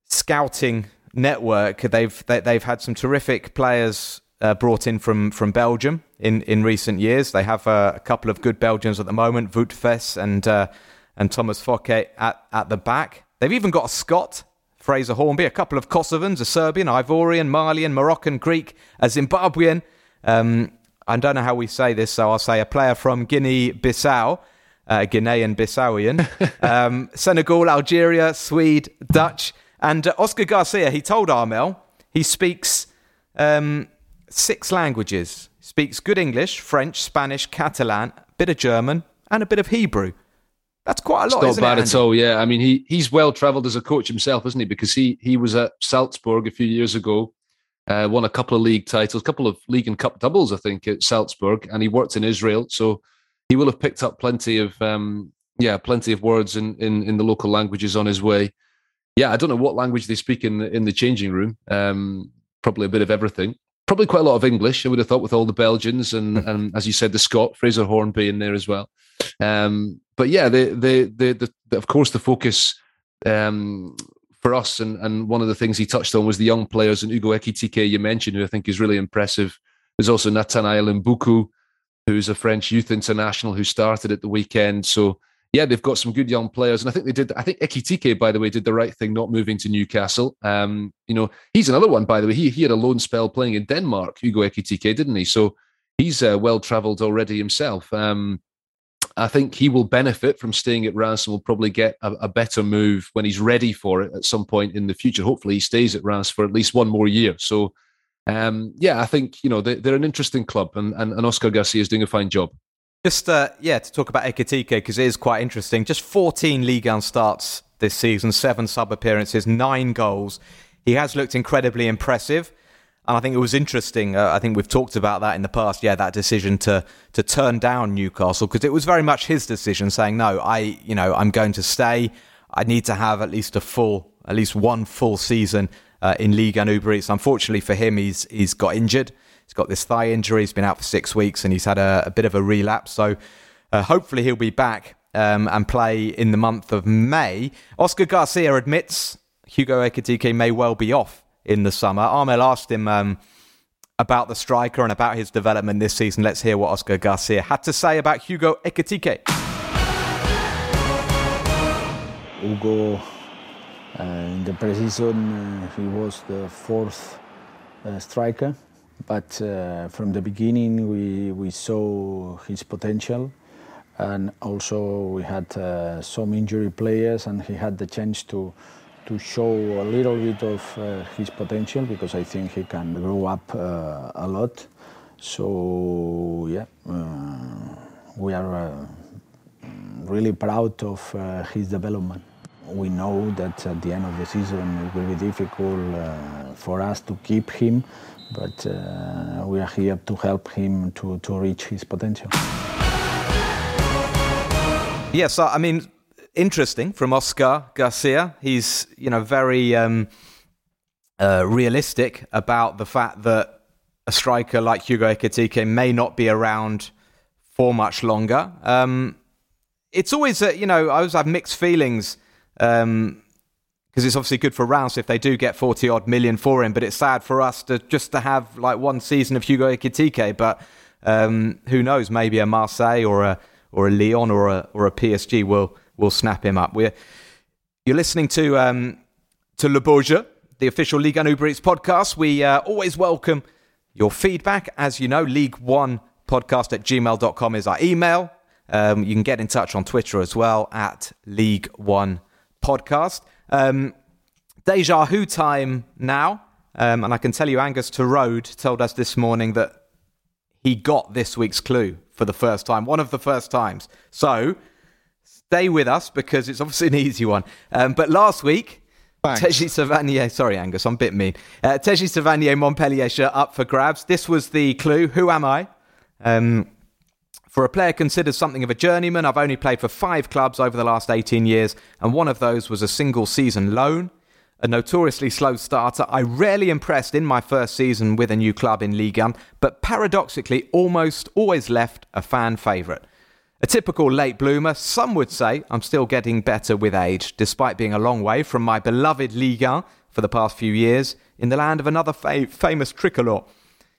[SPEAKER 3] scouting network. They've they, have they have had some terrific players uh, brought in from from Belgium in in recent years. They have uh, a couple of good Belgians at the moment, Wout Faes and uh, and Thomas Foket at, at the back. They've even got a Scot, Fraser Hornby, a couple of Kosovans, a Serbian, Ivorian, Malian, Moroccan, Greek, a Zimbabwean. Um, I don't know how we say this, so I'll say a player from Guinea Bissau, uh, Guinean Bissawian, um, Senegal, Algeria, Swede, Dutch. And uh, Oscar Garcia, he told Armel he speaks um, six languages. Speaks good English, French, Spanish, Catalan, a bit of German, and a bit of Hebrew. That's quite a lot.
[SPEAKER 4] It's not bad
[SPEAKER 3] it,
[SPEAKER 4] at all. Yeah, I mean, he he's well travelled as a coach himself, isn't he? Because he he was at Salzburg a few years ago, uh, won a couple of league titles, a couple of league and cup doubles, I think, at Salzburg, and he worked in Israel, so he will have picked up plenty of um, yeah, plenty of words in, in in the local languages on his way. Yeah, I don't know what language they speak in the, in the changing room. Um, probably a bit of everything. Probably quite a lot of English. I would have thought with all the Belgians and and as you said, the Scot Fraser Horn being there as well. Um, but yeah, the, the, the, the, of course, the focus um, for us and, and one of the things he touched on was the young players and Ugo Ekitike you mentioned, who I think is really impressive. There's also Nathanael Mbuku, who's a French youth international who started at the weekend. So yeah, they've got some good young players, and I think they did. I think Ekitike, by the way, did the right thing not moving to Newcastle. Um, you know, he's another one, by the way. He he had a loan spell playing in Denmark, Ugo Ekitike, didn't he? So he's uh, well travelled already himself. Um, I think he will benefit from staying at Reims and will probably get a, a, better move when he's ready for it at some point in the future. Hopefully, he stays at Reims for at least one more year. So, um, yeah, I think you know they, are an interesting club, and, and, and Oscar Garcia is doing a fine job.
[SPEAKER 3] Just uh, yeah, to talk about Ekitike because it is quite interesting. Just 14 league 1 starts this season, seven sub appearances, nine goals. He has looked incredibly impressive. And I think it was interesting. Uh, I think we've talked about that in the past. Yeah, that decision to to turn down Newcastle because it was very much his decision, saying no. I, you know, I'm going to stay. I need to have at least a full, at least one full season uh, in Ligue 1 Uber Eats. Unfortunately for him, he's he's got injured. He's got this thigh injury. He's been out for six weeks and he's had a, a bit of a relapse. So uh, hopefully he'll be back um, and play in the month of May. Oscar Garcia admits Hugo Ekitike may well be off in the summer. Armel asked him um, about the striker and about his development this season. Let's hear what Oscar Garcia had to say about Hugo Ekitike.
[SPEAKER 6] Hugo, uh, in the preseason, uh, he was the fourth uh, striker, but uh, from the beginning we, we saw his potential. And also, we had uh, some injury players, and he had the chance to to show a little bit of uh, his potential because I think he can grow up uh, a lot. So yeah, uh, we are uh, really proud of his development. We know that at the end of the season it will be difficult for us to keep him, but we are here to help him to, to reach his potential.
[SPEAKER 3] Yes, I mean, interesting from Oscar Garcia. He's you know very um, uh, realistic about the fact that a striker like Hugo Ekitike may not be around for much longer. Um, it's always uh, you know I always have mixed feelings. Um, because it's obviously good for Reims if they do get 40 odd million for him, but it's sad for us to just to have like one season of Hugo Ekitike. But um, who knows? Maybe a Marseille or a or a Lyon or a or a PSG will will snap him up. We're, you're listening to um, to Le Beau Jeu, the official Ligue 1 Uber Eats podcast. We uh, always welcome your feedback. As you know, League One podcast at gmail.com is our email. Um, you can get in touch on Twitter as well at League One Podcast. Um, Deja Who time now. Um, and I can tell you, Angus Torode told us this morning that he got this week's clue for the first time, one of the first times. So stay with us because it's obviously an easy one. Um, but last week, Teji Savanier, sorry Angus, I'm a bit mean. Uh, Teji Savanier, Montpellier shirt up for grabs. This was the clue. Who am I? Um, for a player considered something of a journeyman, I've only played for five clubs over the last 18 years, and one of those was a single season loan. A notoriously slow starter, I rarely impressed in my first season with a new club in Ligue 1, but paradoxically almost always left a fan favourite. A typical late bloomer, some would say I'm still getting better with age, despite being a long way from my beloved Ligue 1 for the past few years, in the land of another fa- famous tricolor.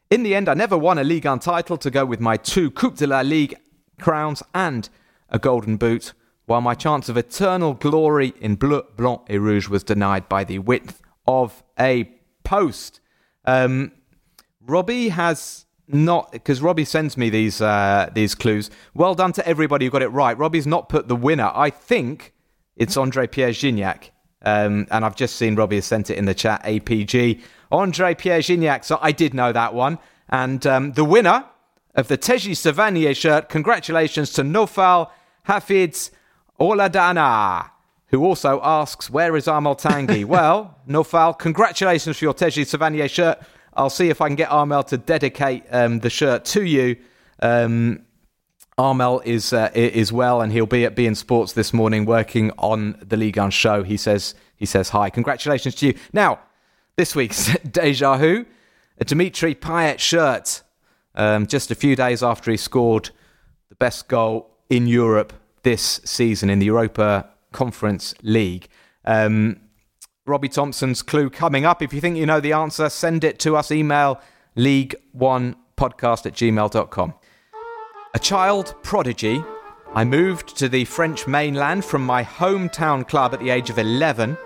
[SPEAKER 3] In the end, I never won a Ligue 1 title to go with my two Coupe de la Ligue crowns and a golden boot. while my chance of eternal glory in bleu, blanc et rouge was denied by the width of a post. Um, Robbie has not because Robbie sends me these uh, these clues. Well done to everybody who got it right. Robbie's not put the winner. I think it's Andre Pierre Gignac. Um, and I've just seen Robbie has sent it in the chat. APG Andre Pierre Gignac. So I did know that one. And um, the winner of the Teji Savanier shirt. Congratulations to Nofal Hafiz Oladana, who also asks, Where is Armel Tangi? well, Nofal, congratulations for your Teji Savanier shirt. I'll see if I can get Armel to dedicate um, the shirt to you. Um, Armel is uh, is well, and he'll be at beIN Sports this morning working on the Ligue 1 show. He says he says hi. Congratulations to you. Now, this week's Deja Who, a Dimitri Payet shirt um, just a few days after he scored the best goal in Europe this season in the Europa Conference League. Um, Robbie Thompson's clue coming up. If you think you know the answer, send it to us. Email league1podcast at gmail.com. A child prodigy, I moved to the French mainland from my hometown club at the age of 11.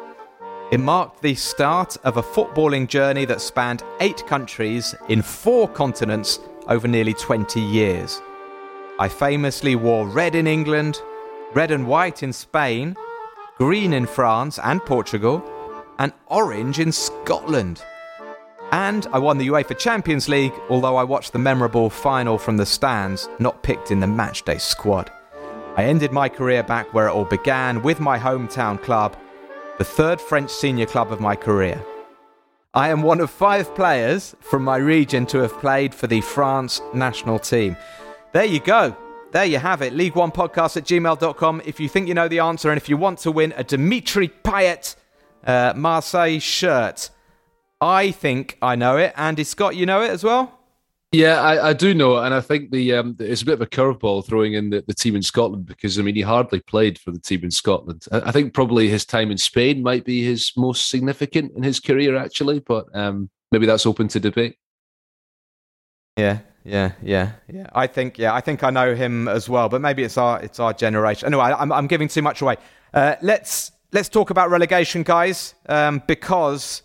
[SPEAKER 3] It marked the start of a footballing journey that spanned eight countries in four continents over nearly 20 years. I famously wore red in England, red and white in Spain, green in France and Portugal, and orange in Scotland. And I won the UEFA Champions League, although I watched the memorable final from the stands, not picked in the matchday squad. I ended my career back where it all began with my hometown club, the third French senior club of my career. I am one of five players from my region to have played for the France national team. There you go. There you have it. League One Podcast at gmail.com. If you think you know the answer and if you want to win a Dimitri Payet uh, Marseille shirt, I think I know it. Andy Scott, you know it as well?
[SPEAKER 4] Yeah, I, I do know, and I think the um, it's a bit of a curveball throwing in the, the team in Scotland because I mean he hardly played for the team in Scotland. I, I, think probably his time in Spain might be his most significant in his career actually, but um, maybe that's open to debate.
[SPEAKER 3] Yeah, yeah, yeah, yeah. I think yeah, I think I know him as well, but maybe it's our it's our generation. Anyway, I'm I'm giving too much away. Uh, let's let's talk about relegation, guys, um, because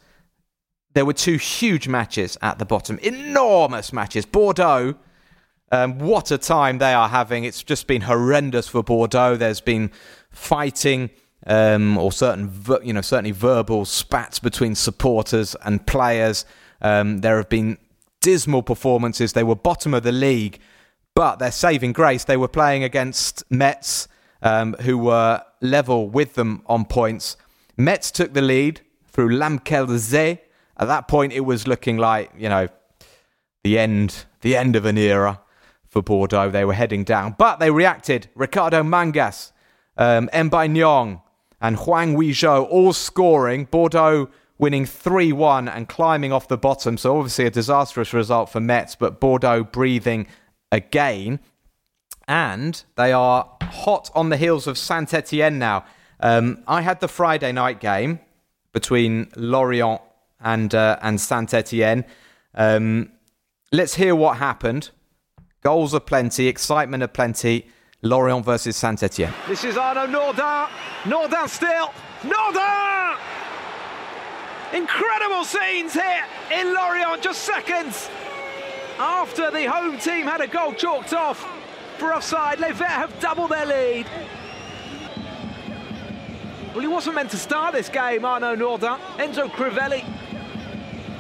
[SPEAKER 3] there were two huge matches at the bottom, enormous matches. Bordeaux, um, what a time they are having. It's just been horrendous for Bordeaux. There's been fighting. Um, or certain, you know, certainly verbal spats between supporters and players. Um, there have been dismal performances. They were bottom of the league, but their saving grace, they were playing against Metz, um, who were level with them on points. Metz took the lead through Lamkel Zé, at that point, it was looking like you know the end, the end of an era for Bordeaux. They were heading down, but they reacted. Ricardo Mangas, um, M'Baye Niang, and Hwang Ui-jo all scoring. Bordeaux winning 3 1 and climbing off the bottom. So, obviously, a disastrous result for Metz, but Bordeaux breathing again. And they are hot on the heels of Saint Etienne now. Um, I had the Friday night game between Lorient and uh, and Saint Etienne. Um, let's hear what happened. Goals are plenty, excitement are plenty. Lorient versus Saint Etienne.
[SPEAKER 1] This is Arnaud Nordin. Nordin still. Nordin! Incredible scenes here in Lorient, just seconds after the home team had a goal chalked off for offside. Les Verts have doubled their lead. Well, he wasn't meant to start this game, Arnaud Nordin. Enzo Crivelli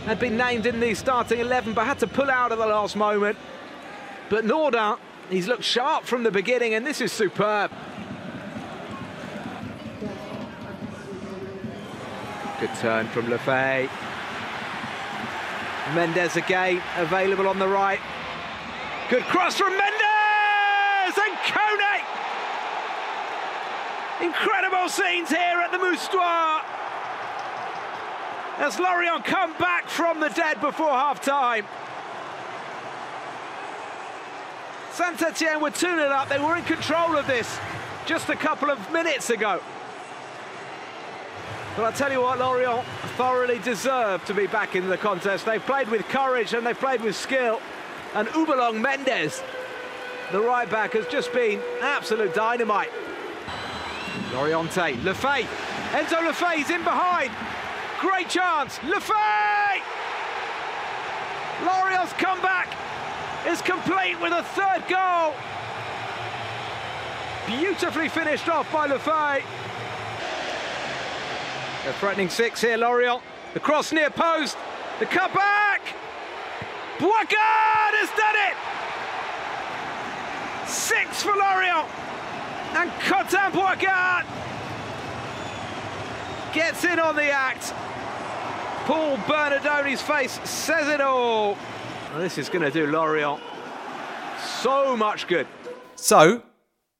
[SPEAKER 1] had been named in the starting 11 but had to pull out at the last moment. But Nordin, he's looked sharp from the beginning and this is superb. Good turn from Le Fée. Mendes again, available on the right. Good cross from Mendes! And Kone! Incredible scenes here at the Moustoir as Lorient come back from the dead before half time. Saint Etienne were 2 0 up, they were in control of this just a couple of minutes ago. But I tell you what, Lorient thoroughly deserve to be back in the contest. They've played with courage and they've played with skill. And Houboulang Mendes, the right back, has just been absolute dynamite.
[SPEAKER 3] Laurienté, Lefebvre, Enzo Le Fée's in behind. Great chance, Le Fée! Lorient's comeback is complete with a third goal. Beautifully finished off by Le Fée. A threatening six here, Lorient. The cross near post. The cutback. Boisgard has done it. Six for Lorient. And Quentin Boisgard gets in on the act. Paul Bernardoni's face says it all. This is going to do Lorient so much good. So,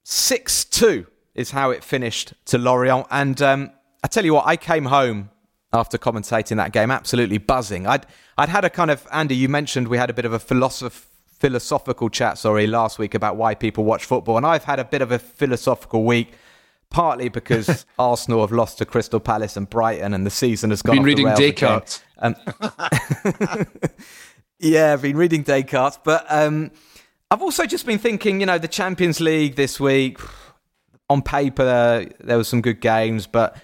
[SPEAKER 3] 6 2 is how it finished to Lorient. And um, I tell you what, I came home after commentating that game absolutely buzzing. I'd, I'd had a kind of, Andy, you mentioned we had a bit of a philosoph- philosophical chat, sorry, last week about why people watch football. And I've had a bit of a philosophical week partly because Arsenal have lost to Crystal Palace and Brighton, and the season has gone.
[SPEAKER 4] Been reading Descartes.
[SPEAKER 3] Um, yeah, I've been reading Descartes, but um, I've also just been thinking, you know, the Champions League this week. On paper, there was some good games, but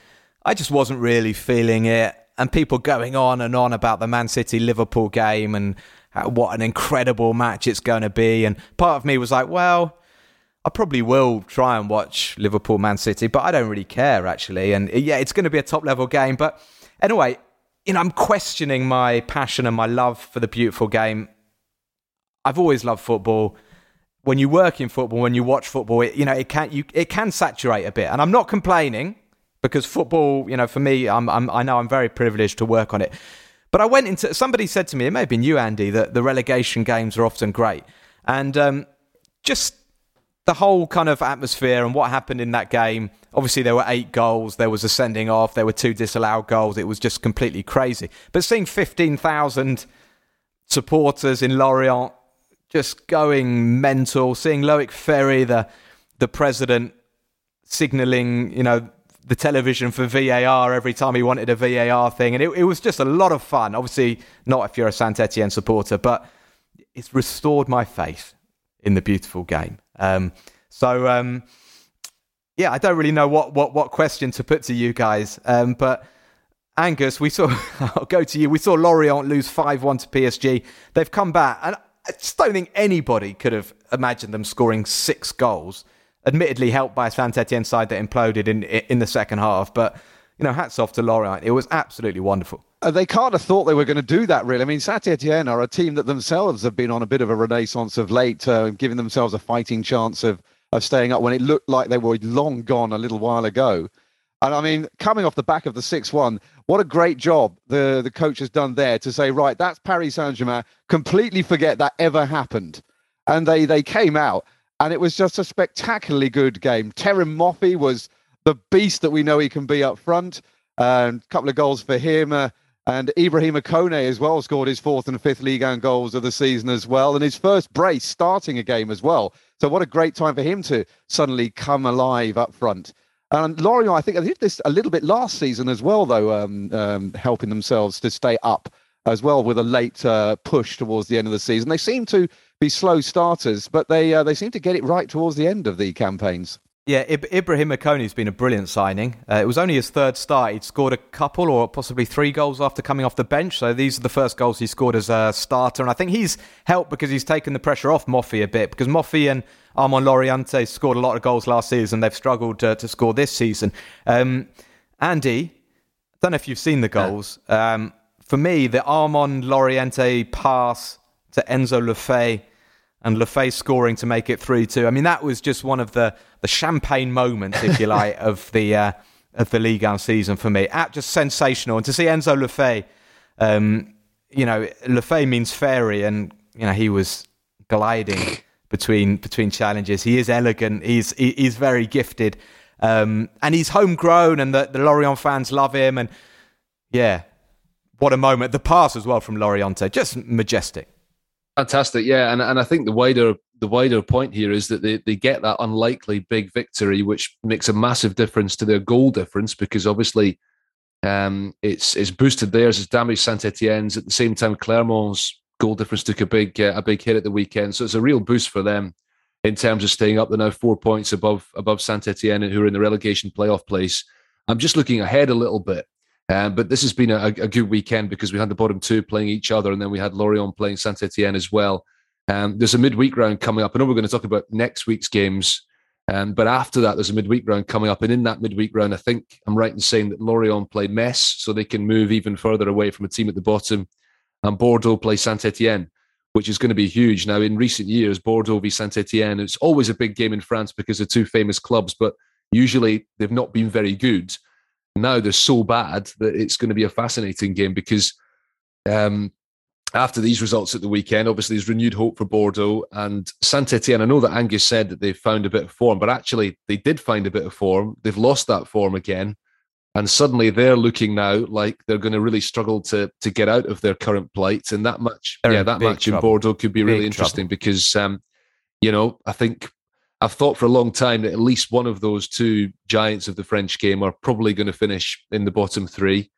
[SPEAKER 3] I just wasn't really feeling it. And people going on and on about the Man City Liverpool game and what an incredible match it's going to be. And part of me was like, well, I probably will try and watch Liverpool Man City, but I don't really care actually. And yeah, it's going to be a top level game. But anyway, you know, I'm questioning my passion and my love for the beautiful game. I've always loved football. When you work in football, when you watch football, it, you know, it can you it can saturate a bit. And I'm not complaining because football, you know, for me, I'm, I'm I know I'm very privileged to work on it. But I went into somebody said to me, it may have been you, Andy, that the relegation games are often great, and um, just the whole kind of atmosphere and what happened in that game. Obviously, there were eight goals. There was a sending off. There were two disallowed goals. It was just completely crazy. But seeing 15,000 supporters in Lorient just going mental, seeing Loïc Féry, the, the president, signalling, you know, the television for VAR every time he wanted a VAR thing. And it, it was just a lot of fun. Obviously, not if you're a Saint Etienne supporter, but it's restored my faith in the beautiful game. Um, so um, yeah, I don't really know what, what, what question to put to you guys, um, but Angus, we saw. I'll go to you. We saw Lorient lose five one to PSG. They've come back, and I just don't think anybody could have imagined them scoring six goals. Admittedly, helped by a Saint Etienne side that imploded in in the second half, but you know, hats off to Lorient. It was absolutely wonderful.
[SPEAKER 5] Uh, they can't have thought they were going to do that, really. I mean, Saint Etienne are a team that themselves have been on a bit of a renaissance of late, uh, giving themselves a fighting chance of, of staying up when it looked like they were long gone a little while ago. And I mean, coming off the back of the 6 1, what a great job the, the coach has done there to say, right, that's Paris Saint Germain. Completely forget that ever happened. And they, they came out, and it was just a spectacularly good game. Terem Moffi was the beast that we know he can be up front. and A couple of goals for him. Uh, and Ibrahim Kone as well scored his fourth and fifth league and goals of the season as well. And his first brace starting a game as well. So what a great time for him to suddenly come alive up front. And Lorient, I think did this a little bit last season as well, though, um, um, helping themselves to stay up as well with a late uh, push towards the end of the season. They seem to be slow starters, but they uh, they seem to get it right towards the end of the campaigns.
[SPEAKER 3] Yeah, Ibrahim Kone's been a brilliant signing. Uh, it was only his third start. He'd scored a couple or possibly three goals after coming off the bench. So these are the first goals he scored as a starter. And I think he's helped because he's taken the pressure off Moffi a bit because Moffi and Armand Laurienté scored a lot of goals last season. They've struggled uh, to score this season. Um, Andy, I don't know if you've seen the goals. Um, for me, the Armand Laurienté pass to Enzo Le Fée and Le Fée scoring to make it 3 2. I mean, that was just one of the, the champagne moments, if you like, of the uh, of the Ligue 1 season for me. At just sensational. And to see Enzo Le Fée, um, you know, Le Fée means fairy, and, you know, he was gliding between between challenges. He is elegant, he's, he, he's very gifted, um, and he's homegrown, and the, the Lorient fans love him. And yeah, what a moment. The pass as well from Laurienté, just majestic.
[SPEAKER 4] Fantastic, yeah, and and I think the wider the wider point here is that they, they get that unlikely big victory, which makes a massive difference to their goal difference because obviously um, it's it's boosted theirs, it's damaged Saint Etienne's. At the same time, Clermont's goal difference took a big uh, a big hit at the weekend, so it's a real boost for them. in terms of staying up. They're now four points above above Saint Etienne, who are in the relegation playoff place. I'm just looking ahead a little bit. Um, but this has been a, a, good weekend because we had the bottom two playing each other, and then we had Lorient playing Saint Etienne as well. Um, there's a midweek round coming up. I know we're going to talk about next week's games, um, but after that, there's a midweek round coming up. And in that midweek round, I think I'm right in saying that Lorient play Metz, so they can move even further away from a team at the bottom. And Bordeaux play Saint Etienne, which is going to be huge. Now, in recent years, Bordeaux v Saint Etienne, it's always a big game in France because they're two famous clubs, but usually they've not been very good now they're so bad that it's going to be a fascinating game because um, after these results at the weekend, obviously there's renewed hope for Bordeaux and Saint Etienne. I know that Angus said that they found a bit of form, but actually they did find a bit of form. They've lost that form again. And suddenly they're looking now like they're going to really struggle to to get out of their current plight. And that match, they're yeah, that match trouble. in Bordeaux could be big really interesting trouble. because, um, you know, I think I've thought for a long time that at least one of those two giants of the French game are probably going to finish in the bottom three.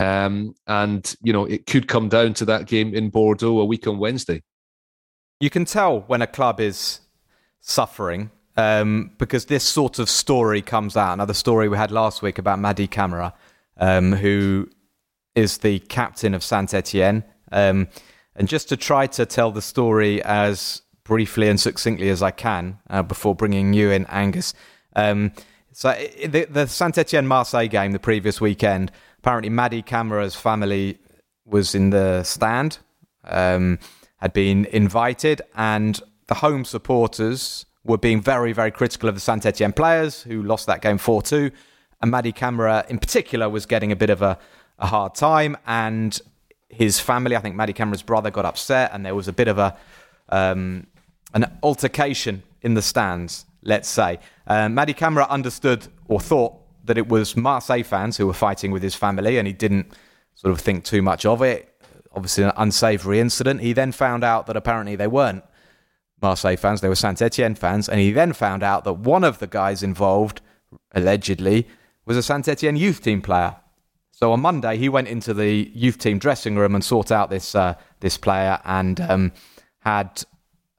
[SPEAKER 4] Um, and, you know, it could come down to that game in Bordeaux a week on Wednesday.
[SPEAKER 3] You can tell when a club is suffering um, because this sort of story comes out. Another story we had last week about Mady Camara, um, who is the captain of Saint Etienne. Um, and just to try to tell the story as briefly and succinctly as I can uh, before bringing you in, Angus. Um, so the, the Saint Etienne Marseille game the previous weekend, apparently Mady Camara's family was in the stand, um, had been invited, and the home supporters were being very, very critical of the Saint Etienne players who lost that game 4 2. And Mady Camara, in particular, was getting a bit of a, a hard time. And his family, I think Mady Camara's brother, got upset, and there was a bit of a um, an altercation in the stands, let's say. Uh, Mady Camara understood or thought that it was Marseille fans who were fighting with his family, and he didn't sort of think too much of it. Obviously, an unsavoury incident. He then found out that apparently they weren't Marseille fans, they were Saint Etienne fans, and he then found out that one of the guys involved, allegedly, was a Saint Etienne youth team player. So on Monday, he went into the youth team dressing room and sought out this uh, this player and um, had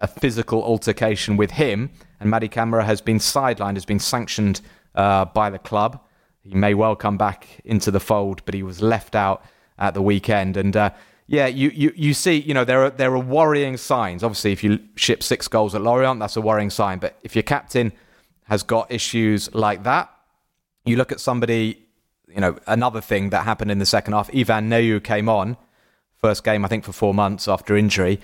[SPEAKER 3] a physical altercation with him, and Mady Camara has been sidelined, has been sanctioned uh, by the club. He may well come back into the fold, but he was left out at the weekend. And uh, yeah, you, you, you see, you know, there are there are worrying signs. Obviously, if you ship six goals at Lorient, that's a worrying sign. But if your captain has got issues like that, you look at somebody. You know, another thing that happened in the second half. Yvan Neyou came on, first game I think for four months after injury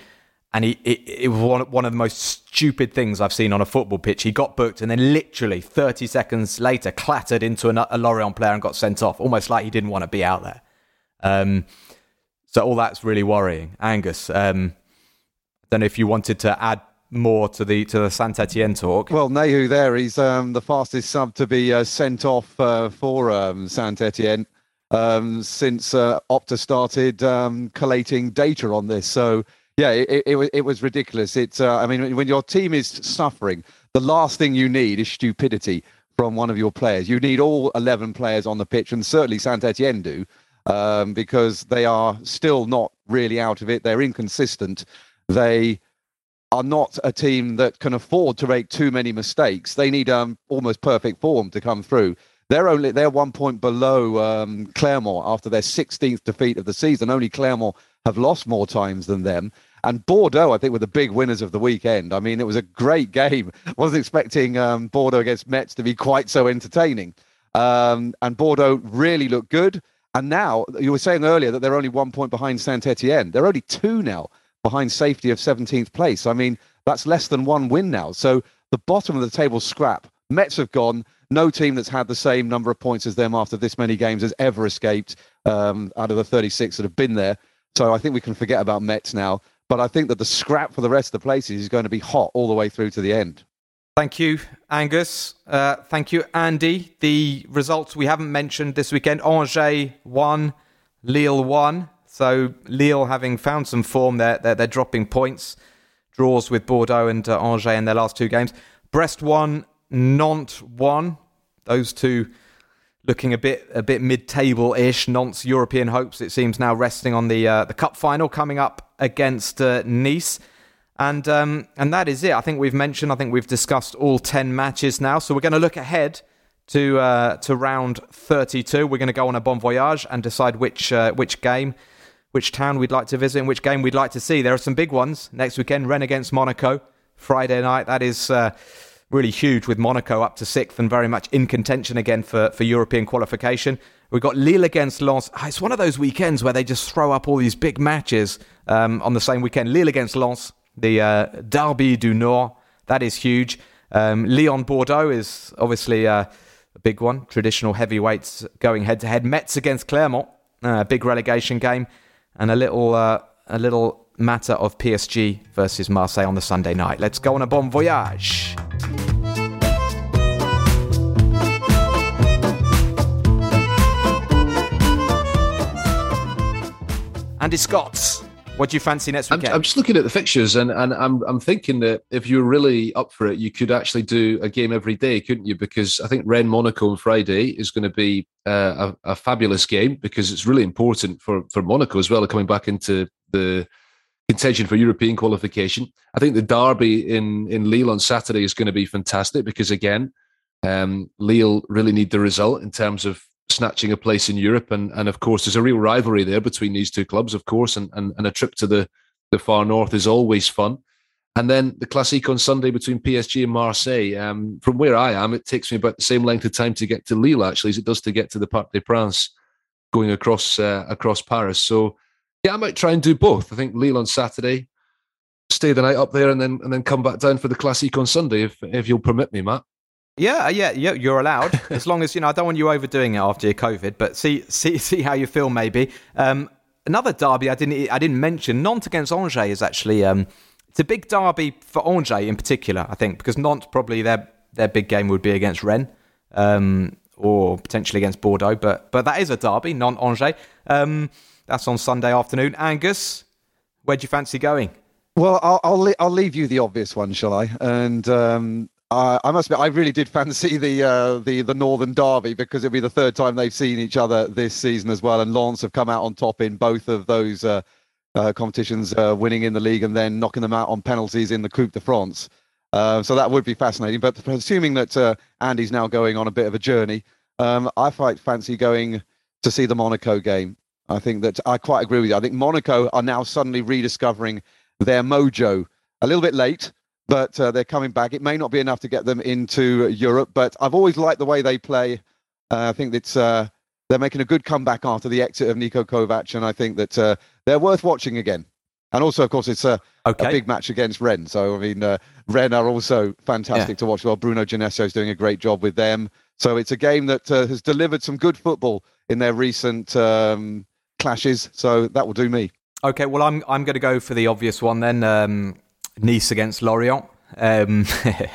[SPEAKER 3] and he it, was one, one of the most stupid things I've seen on a football pitch. He got booked and then literally 30 seconds later clattered into a, Lorient player and got sent off, almost like he didn't want to be out there. Um, so all that's really worrying. Angus, um, I don't know if you wanted to add more to the to the Saint Etienne talk.
[SPEAKER 5] Well, Neyou there, he's um, the fastest sub to be uh, sent off uh, for um, Saint Etienne um, since uh, Opta started um, collating data on this. So yeah, it, it, it was ridiculous. It's, uh, I mean, when your team is suffering, the last thing you need is stupidity from one of your players. You need all 11 players on the pitch, and certainly Saint Etienne do, um, because they are still not really out of it. They're inconsistent. They are not a team that can afford to make too many mistakes. They need um, almost perfect form to come through. They're only they're one point below um, after their 16th defeat of the season. Only Clermont have lost more times than them. And Bordeaux, I think, were the big winners of the weekend. I mean, it was a great game. I wasn't expecting um, Bordeaux against Metz to be quite so entertaining. Um, and Bordeaux really looked good. And now, you were saying earlier that they're only one point behind Saint Etienne. They're only two now behind safety of 17th place. I mean, that's less than one win now. So the bottom of the table scrap. Metz have gone. No team that's had the same number of points as them after this many games has ever escaped um, out of the 36 that have been there. So I think we can forget about Metz now. But I think that the scrap for the rest of the places is going to be hot all the way through to the end.
[SPEAKER 3] Thank you, Angus. Uh, thank you, Andy. The results we haven't mentioned this weekend Angers won, Lille won. So Lille having found some form, they're, they're, they're dropping points. Draws with Bordeaux and uh, Angers in their last two games. Brest won, Nantes won. Those two looking a bit a bit mid-table ish. Nantes European hopes it seems now resting on the uh, the cup final coming up against uh, Nice. And um, and that is it. I think we've mentioned. I think we've discussed all ten matches now. So we're going to look ahead to uh, to round 32. We're going to go on a bon voyage and decide which uh, which game, which town we'd like to visit, and which game we'd like to see. There are some big ones next weekend. Rennes against Monaco, Friday night. That is. Really huge with Monaco up to sixth and very much in contention again for, for European qualification. We've got Lille against Lens. Ah, it's one of those weekends where they just throw up all these big matches um, on the same weekend. Lille against Lens, the uh, Derby du Nord. That is huge. Um, Lyon Bordeaux is obviously uh, a big one. Traditional heavyweights going head to head. Metz against Clermont, uh, a big relegation game, and a little uh, a little matter of PSG versus Marseille on the Sunday night. Let's go on a bon voyage. Andy Scott, what do you fancy next weekend?
[SPEAKER 4] I'm, I'm, just looking at the fixtures, and, and I'm I'm thinking that if you're really up for it, you could actually do a game every day, couldn't you? Because I think Rennes Monaco on Friday is going to be uh, a, a, fabulous game because it's really important for for Monaco as well, coming back into the contention for European qualification. I think the derby in in Lille on Saturday is going to be fantastic because again, um, Lille really need the result in terms of snatching a place in Europe. And, and of course, there's a real rivalry there between these two clubs, of course, and, and, and a trip to the, the far north is always fun. And then the Classique on Sunday between PSG and Marseille. Um, from where I am, it takes me about the same length of time to get to Lille, actually, as it does to get to the Parc des Princes going across uh, across Paris. So, yeah, I might try and do both. I think Lille on Saturday, stay the night up there, and then and then come back down for the Classique on Sunday, if if you'll permit me, Matt.
[SPEAKER 3] Yeah, uh, yeah, yeah. You're allowed as long as you know. I don't want you overdoing it after your COVID, but see, see, see how you feel. Maybe um, another derby I didn't, I didn't mention. Nantes against Angers is actually um, it's a big derby for Angers in particular. I think because Nantes probably their their big game would be against Rennes um, or potentially against Bordeaux, but but that is a derby, Nantes Angers. Um, that's on Sunday afternoon. Angus, where do you fancy going?
[SPEAKER 5] Well, I'll I'll, I'll leave you the obvious one, shall I? And um, uh, I must admit, I really did fancy the uh, the the Northern Derby because it'll be the third time they've seen each other this season as well. And Lens have come out on top in both of those uh, uh competitions, uh, winning in the league and then knocking them out on penalties in the Coupe de France. Uh, so that would be fascinating. But assuming that Andy's now going on a bit of a journey, um, I quite fancy going to see the Monaco game. I think that I quite agree with you. I think Monaco are now suddenly rediscovering their mojo. A little bit late, but uh, they're coming back. It may not be enough to get them into Europe, but I've always liked the way they play. Uh, I think it's uh, they're making a good comeback after the exit of Niko Kovac, and I think that uh, they're worth watching again. And also, of course, it's a, okay. a big match against Rennes. So, I mean, uh, Rennes are also fantastic yeah. to watch. Well, Bruno Genesio is doing a great job with them. So it's a game that uh, has delivered some good football in their recent um, clashes. So that will do me.
[SPEAKER 3] Okay, well, I'm I'm going to go for the obvious one then. Um, Nice against Lorient, um,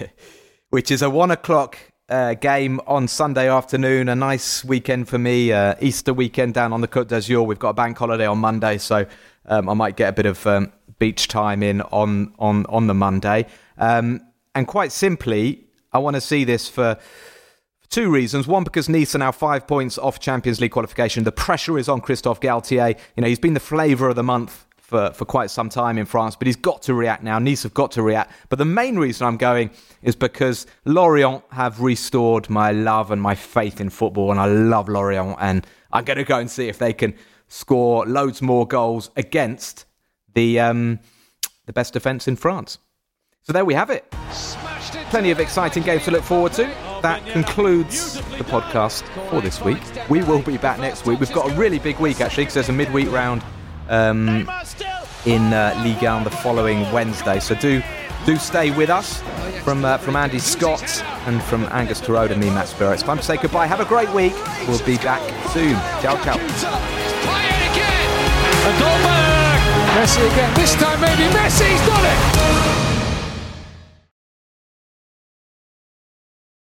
[SPEAKER 3] which is a one o'clock uh, game on Sunday afternoon. A nice weekend for me. Uh, Easter weekend down on the Côte d'Azur. We've got a bank holiday on Monday, so um, I might get a bit of um, beach time in on on on the Monday. Um, and quite simply, I want to see this for two reasons. One, because Nice are now five points off Champions League qualification. The pressure is on Christophe Galtier. You know, he's been the flavour of the month for, for quite some time in France, but he's got to react now. Nice have got to react. But the main reason I'm going is because Lorient have restored my love and my faith in football, and I love Lorient, and I'm going to go and see if they can score loads more goals against the um, the best defence in France. So there we have it. Plenty of exciting games to look forward to. That concludes the podcast for this week. We will be back next week. We've got a really big week actually because there's a midweek round um, in uh, Ligue 1 the following Wednesday. So do do stay with us from uh, from Andy Scott and from Angus Torode and me, Matt Spiro. It's time to say goodbye. Have a great week. We'll be back soon. Ciao, ciao.
[SPEAKER 1] Messi again. This time maybe Messi's done it.